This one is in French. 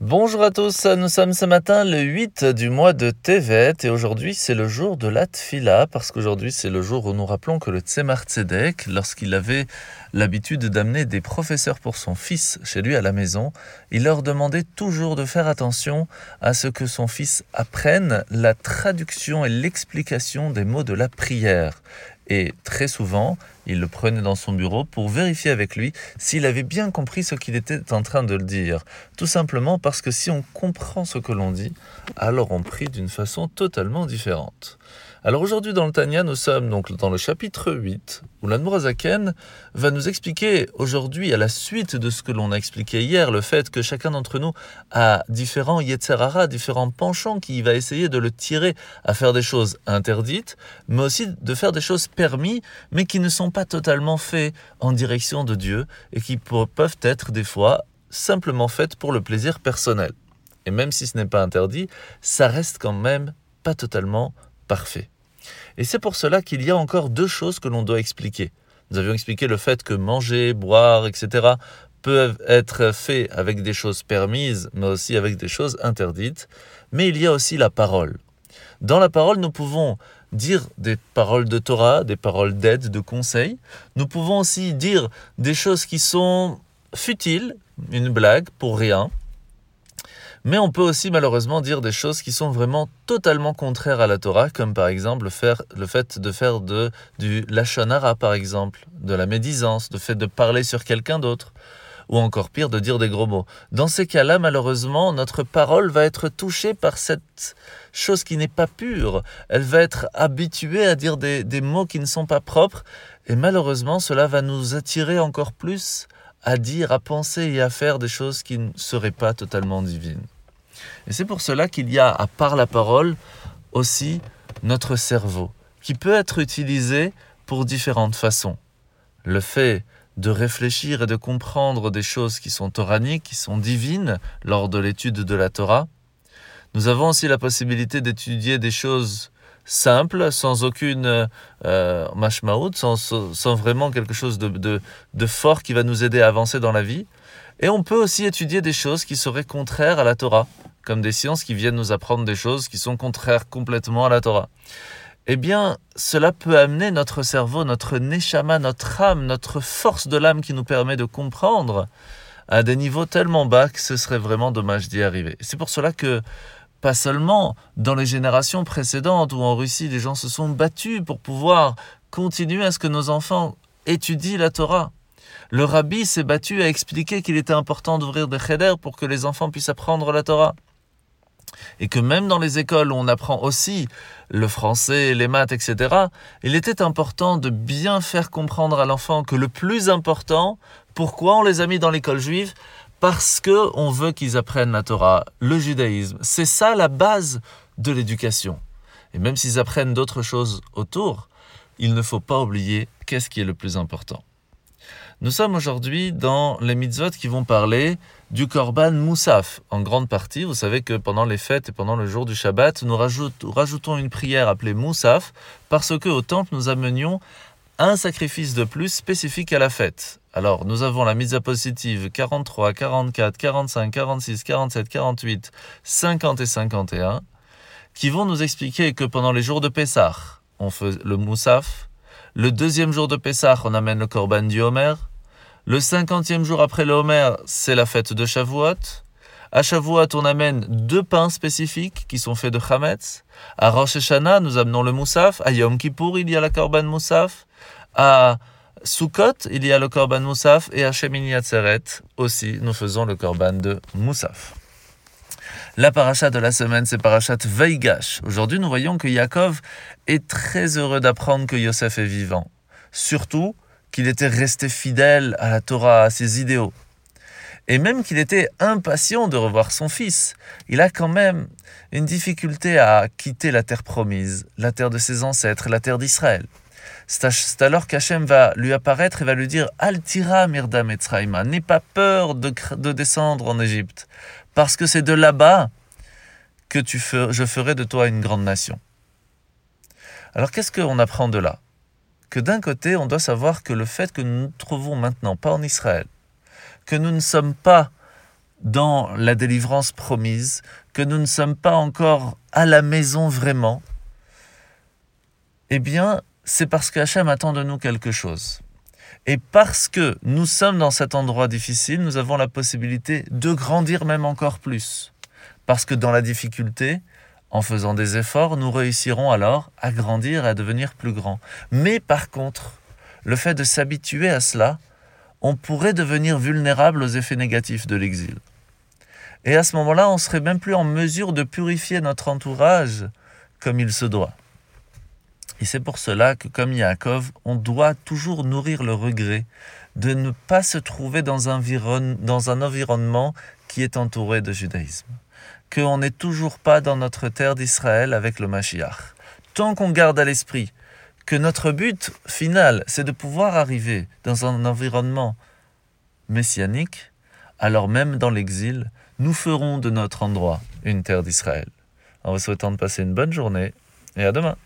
Bonjour à tous, nous sommes ce matin le 8 du mois de Tevet et aujourd'hui c'est le jour de la Tfila parce qu'aujourd'hui c'est le jour où nous rappelons que le Tzemar Tzedek, lorsqu'il avait l'habitude d'amener des professeurs pour son fils chez lui à la maison, il leur demandait toujours de faire attention à ce que son fils apprenne la traduction et l'explication des mots de la prière. Et très souvent, il le prenait dans son bureau pour vérifier avec lui s'il avait bien compris ce qu'il était en train de le dire. Tout simplement parce que si on comprend ce que l'on dit, alors on prie d'une façon totalement différente. Alors aujourd'hui dans le Tanya, nous sommes donc dans le chapitre 8, où l'Anmorazaken va nous expliquer aujourd'hui, à la suite de ce que l'on a expliqué hier, le fait que chacun d'entre nous a différents Yetzerara, différents penchants qui va essayer de le tirer à faire des choses interdites, mais aussi de faire des choses permis, mais qui ne sont pas totalement faits en direction de Dieu et qui peuvent être des fois simplement faites pour le plaisir personnel. Et même si ce n'est pas interdit, ça reste quand même pas totalement parfait. Et c'est pour cela qu'il y a encore deux choses que l'on doit expliquer. Nous avions expliqué le fait que manger, boire, etc. peuvent être faits avec des choses permises, mais aussi avec des choses interdites. Mais il y a aussi la parole. Dans la parole, nous pouvons dire des paroles de Torah, des paroles d'aide, de conseil. Nous pouvons aussi dire des choses qui sont futiles, une blague pour rien. Mais on peut aussi malheureusement dire des choses qui sont vraiment totalement contraires à la Torah, comme par exemple le, faire, le fait de faire de, du lachonara, par exemple, de la médisance, le fait de parler sur quelqu'un d'autre, ou encore pire, de dire des gros mots. Dans ces cas-là, malheureusement, notre parole va être touchée par cette chose qui n'est pas pure. Elle va être habituée à dire des, mots qui ne sont pas propres, et malheureusement, cela va nous attirer encore plus à dire, à penser et à faire des choses qui ne seraient pas totalement divines. Et c'est pour cela qu'il y a, à part la parole, aussi notre cerveau, qui peut être utilisé pour différentes façons. Le fait de réfléchir et de comprendre des choses qui sont toraniques, qui sont divines, lors de l'étude de la Torah. Nous avons aussi la possibilité d'étudier des choses simples, sans aucune euh, mashmaout, sans, vraiment quelque chose de fort qui va nous aider à avancer dans la vie. Et on peut aussi étudier des choses qui seraient contraires à la Torah, comme des sciences qui viennent nous apprendre des choses qui sont contraires complètement à la Torah. Eh bien, cela peut amener notre cerveau, notre neshama, notre âme, notre force de l'âme qui nous permet de comprendre à des niveaux tellement bas que ce serait vraiment dommage d'y arriver. C'est pour cela que, pas seulement dans les générations précédentes où en Russie les gens se sont battus pour pouvoir continuer à ce que nos enfants étudient la Torah, le rabbi s'est battu à expliquer qu'il était important d'ouvrir des cheder pour que les enfants puissent apprendre la Torah. Et que même dans les écoles où on apprend aussi le français, les maths, etc., il était important de bien faire comprendre à l'enfant que le plus important, pourquoi on les a mis dans l'école juive Parce que on veut qu'ils apprennent la Torah, le judaïsme. C'est ça la base de l'éducation. Et même s'ils apprennent d'autres choses autour, il ne faut pas oublier qu'est-ce qui est le plus important. Nous sommes aujourd'hui dans les mitzvot qui vont parler du korban moussaf. En grande partie, vous savez que pendant les fêtes et pendant le jour du Shabbat, nous rajoutons une prière appelée moussaf parce que au temple, nous amenions un sacrifice de plus spécifique à la fête. Alors, nous avons la mitzvah positive 43, 44, 45, 46, 47, 48, 50 et 51 qui vont nous expliquer que pendant les jours de Pessah, on fait le moussaf, le deuxième jour de Pessah, on amène le Korban du Homer. Le cinquantième jour après le Homer, c'est la fête de Shavuot. À Shavuot, on amène deux pains spécifiques qui sont faits de Chametz. À Rosh Hashanah, nous amenons le Moussaf. À Yom Kippour, il y a la Korban Moussaf. À Sukkot, il y a le Korban Moussaf. Et à Shemini Atzeret, aussi, nous faisons le Korban de Moussaf. La paracha de la semaine, c'est parachat Veigash. Aujourd'hui, nous voyons que Yaakov est très heureux d'apprendre que Yosef est vivant. Surtout qu'il était resté fidèle à la Torah, à ses idéaux. Et même qu'il était impatient de revoir son fils, il a quand même une difficulté à quitter la terre promise, la terre de ses ancêtres, la terre d'Israël. C'est alors qu'Hachem va lui apparaître et va lui dire Altira Mirdam Etzraïma, n'aie pas peur de, de descendre en Égypte parce que c'est de là-bas que je ferai de toi une grande nation. Alors qu'est-ce qu'on apprend de là? Que d'un côté, on doit savoir que le fait que nous nous trouvons maintenant pas en Israël, que nous ne sommes pas dans la délivrance promise, que nous ne sommes pas encore à la maison vraiment, eh bien, c'est parce qu'Hachem attend de nous quelque chose. Et parce que nous sommes dans cet endroit difficile, nous avons la possibilité de grandir même encore plus. Parce que dans la difficulté, en faisant des efforts, nous réussirons alors à grandir et à devenir plus grands. Mais par contre, le fait de s'habituer à cela, on pourrait devenir vulnérable aux effets négatifs de l'exil. Et à ce moment-là, on serait même plus en mesure de purifier notre entourage comme il se doit. Et c'est pour cela que, comme Yaakov, on doit toujours nourrir le regret de ne pas se trouver dans un, environnement qui est entouré de judaïsme. Qu'on n'est toujours pas dans notre terre d'Israël avec le Mashiach. Tant qu'on garde à l'esprit que notre but final, c'est de pouvoir arriver dans un environnement messianique, alors même dans l'exil, nous ferons de notre endroit une terre d'Israël. En vous souhaitant de passer une bonne journée et à demain.